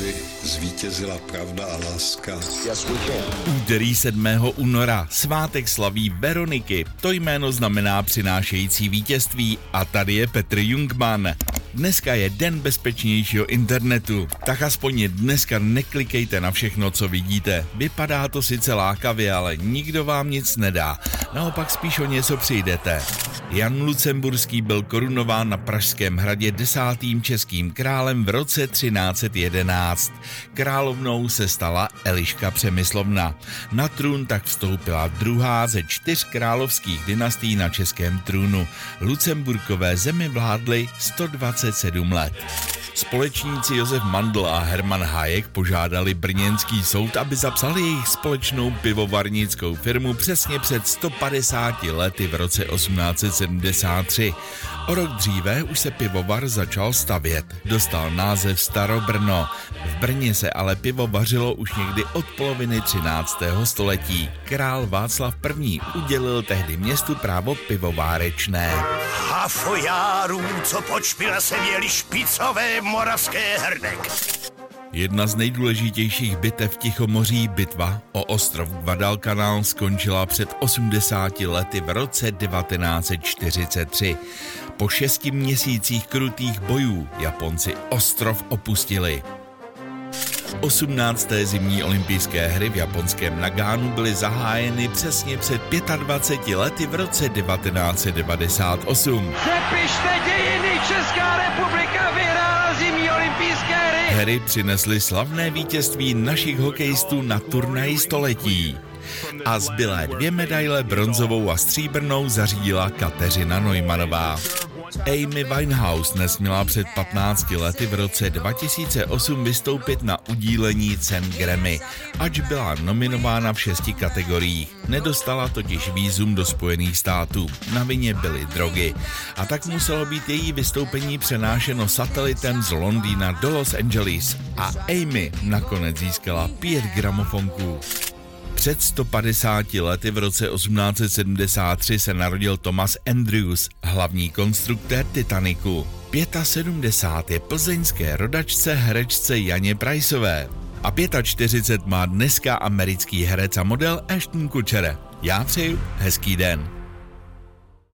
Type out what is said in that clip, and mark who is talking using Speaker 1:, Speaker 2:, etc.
Speaker 1: aby zvítězila pravda a láska.
Speaker 2: Úterý 7. února, svátek slaví Veroniky. To jméno znamená přinášející vítězství a tady je Petr Jungman. Dneska je den bezpečnějšího internetu, tak aspoň dneska neklikejte na všechno, co vidíte. Vypadá to sice lákavě, ale nikdo vám nic nedá. Naopak spíš o něco přijdete. Jan Lucemburský byl korunován na Pražském hradě desátým českým králem v roce 1311. Královnou se stala Eliška Přemyslovna. Na trůn tak vstoupila druhá ze čtyř královských dynastí na českém trůnu. Lucemburkové zemi vládly 127 let. Společníci Josef Mandl a Herman Hayek požádali brněnský soud, aby zapsali jejich společnou pivovarnickou firmu přesně před 150 lety v roce 1873. O rok dříve už se pivovar začal stavět. Dostal název Starobrno. V Brně se ale pivo vařilo už někdy od poloviny 13. století. Král Václav I. udělil tehdy městu právo pivovárečné.
Speaker 3: Hafojárů, co počpila se měli špicové moravské hrdek.
Speaker 2: Jedna z nejdůležitějších bitev Tichomoří, bitva o ostrov Guadalcanal, skončila před 80 lety v roce 1943. Po šesti měsících krutých bojů Japonci ostrov opustili. 18. zimní olympijské hry v japonském Nagánu byly zahájeny přesně před 25 lety v roce 1998.
Speaker 4: Přepište dějiny, Česká republika olympijské
Speaker 2: hry. Přinesly slavné vítězství našich hokejistů na turnaji století. A zbylé dvě medaile bronzovou a stříbrnou zařídila Kateřina Neumannová. Amy Winehouse nesměla před 15 lety v roce 2008 vystoupit na udílení cen Grammy, ač byla nominována v šesti kategoriích. Nedostala totiž výzum do Spojených států. Na vině byly drogy. A tak muselo být její vystoupení přenášeno satelitem z Londýna do Los Angeles. A Amy nakonec získala pět gramofonků. Před 150 lety v roce 1873 se narodil Thomas Andrews, hlavní konstruktér Titaniku. 75 je plzeňské rodačce herečce Janě Priceové. A 45 má dneska americký herec a model Ashton Kutcher. Já přeju hezký den.